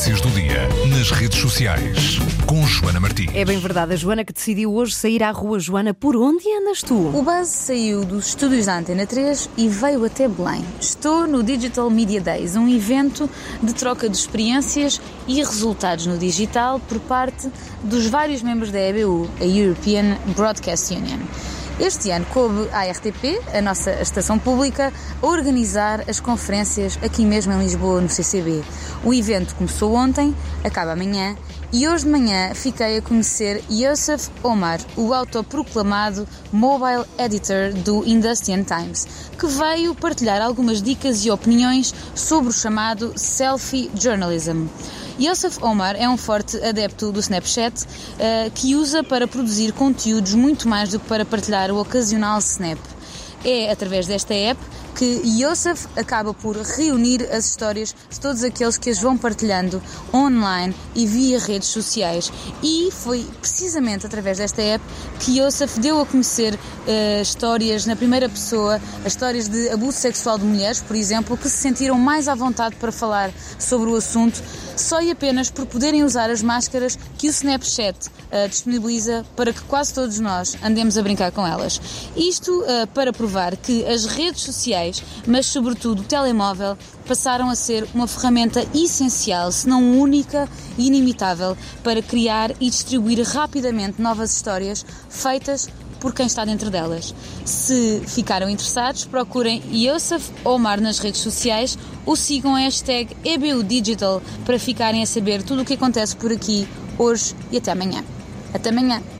Notícias do dia nas redes sociais com Joana Martins. É bem verdade, a Joana que decidiu hoje sair à rua. Joana, por onde andas tu? O Buzz saiu dos estúdios da Antena 3 e veio até Belém. Estou no Digital Media Days, um evento de troca de experiências e resultados no digital por parte dos vários membros da EBU, a European Broadcast Union. Este ano coube à RTP, a nossa estação pública, a organizar as conferências aqui mesmo em Lisboa, no CCB. O evento começou ontem, acaba amanhã e hoje de manhã fiquei a conhecer Youssef Omar, o autoproclamado Mobile Editor do Industrian Times, que veio partilhar algumas dicas e opiniões sobre o chamado Selfie Journalism. Yosef Omar é um forte adepto do Snapchat uh, que usa para produzir conteúdos muito mais do que para partilhar o ocasional snap. É através desta app que Yosef acaba por reunir as histórias de todos aqueles que as vão partilhando online e via redes sociais. E foi precisamente através desta app que Yosef deu a conhecer uh, histórias na primeira pessoa, as histórias de abuso sexual de mulheres, por exemplo, que se sentiram mais à vontade para falar sobre o assunto só e apenas por poderem usar as máscaras que o Snapchat uh, disponibiliza para que quase todos nós andemos a brincar com elas. Isto uh, para provar que as redes sociais mas sobretudo o telemóvel, passaram a ser uma ferramenta essencial, se não única e inimitável, para criar e distribuir rapidamente novas histórias feitas por quem está dentro delas. Se ficaram interessados, procurem Yosef Omar nas redes sociais ou sigam a hashtag EBUDigital para ficarem a saber tudo o que acontece por aqui, hoje e até amanhã. Até amanhã!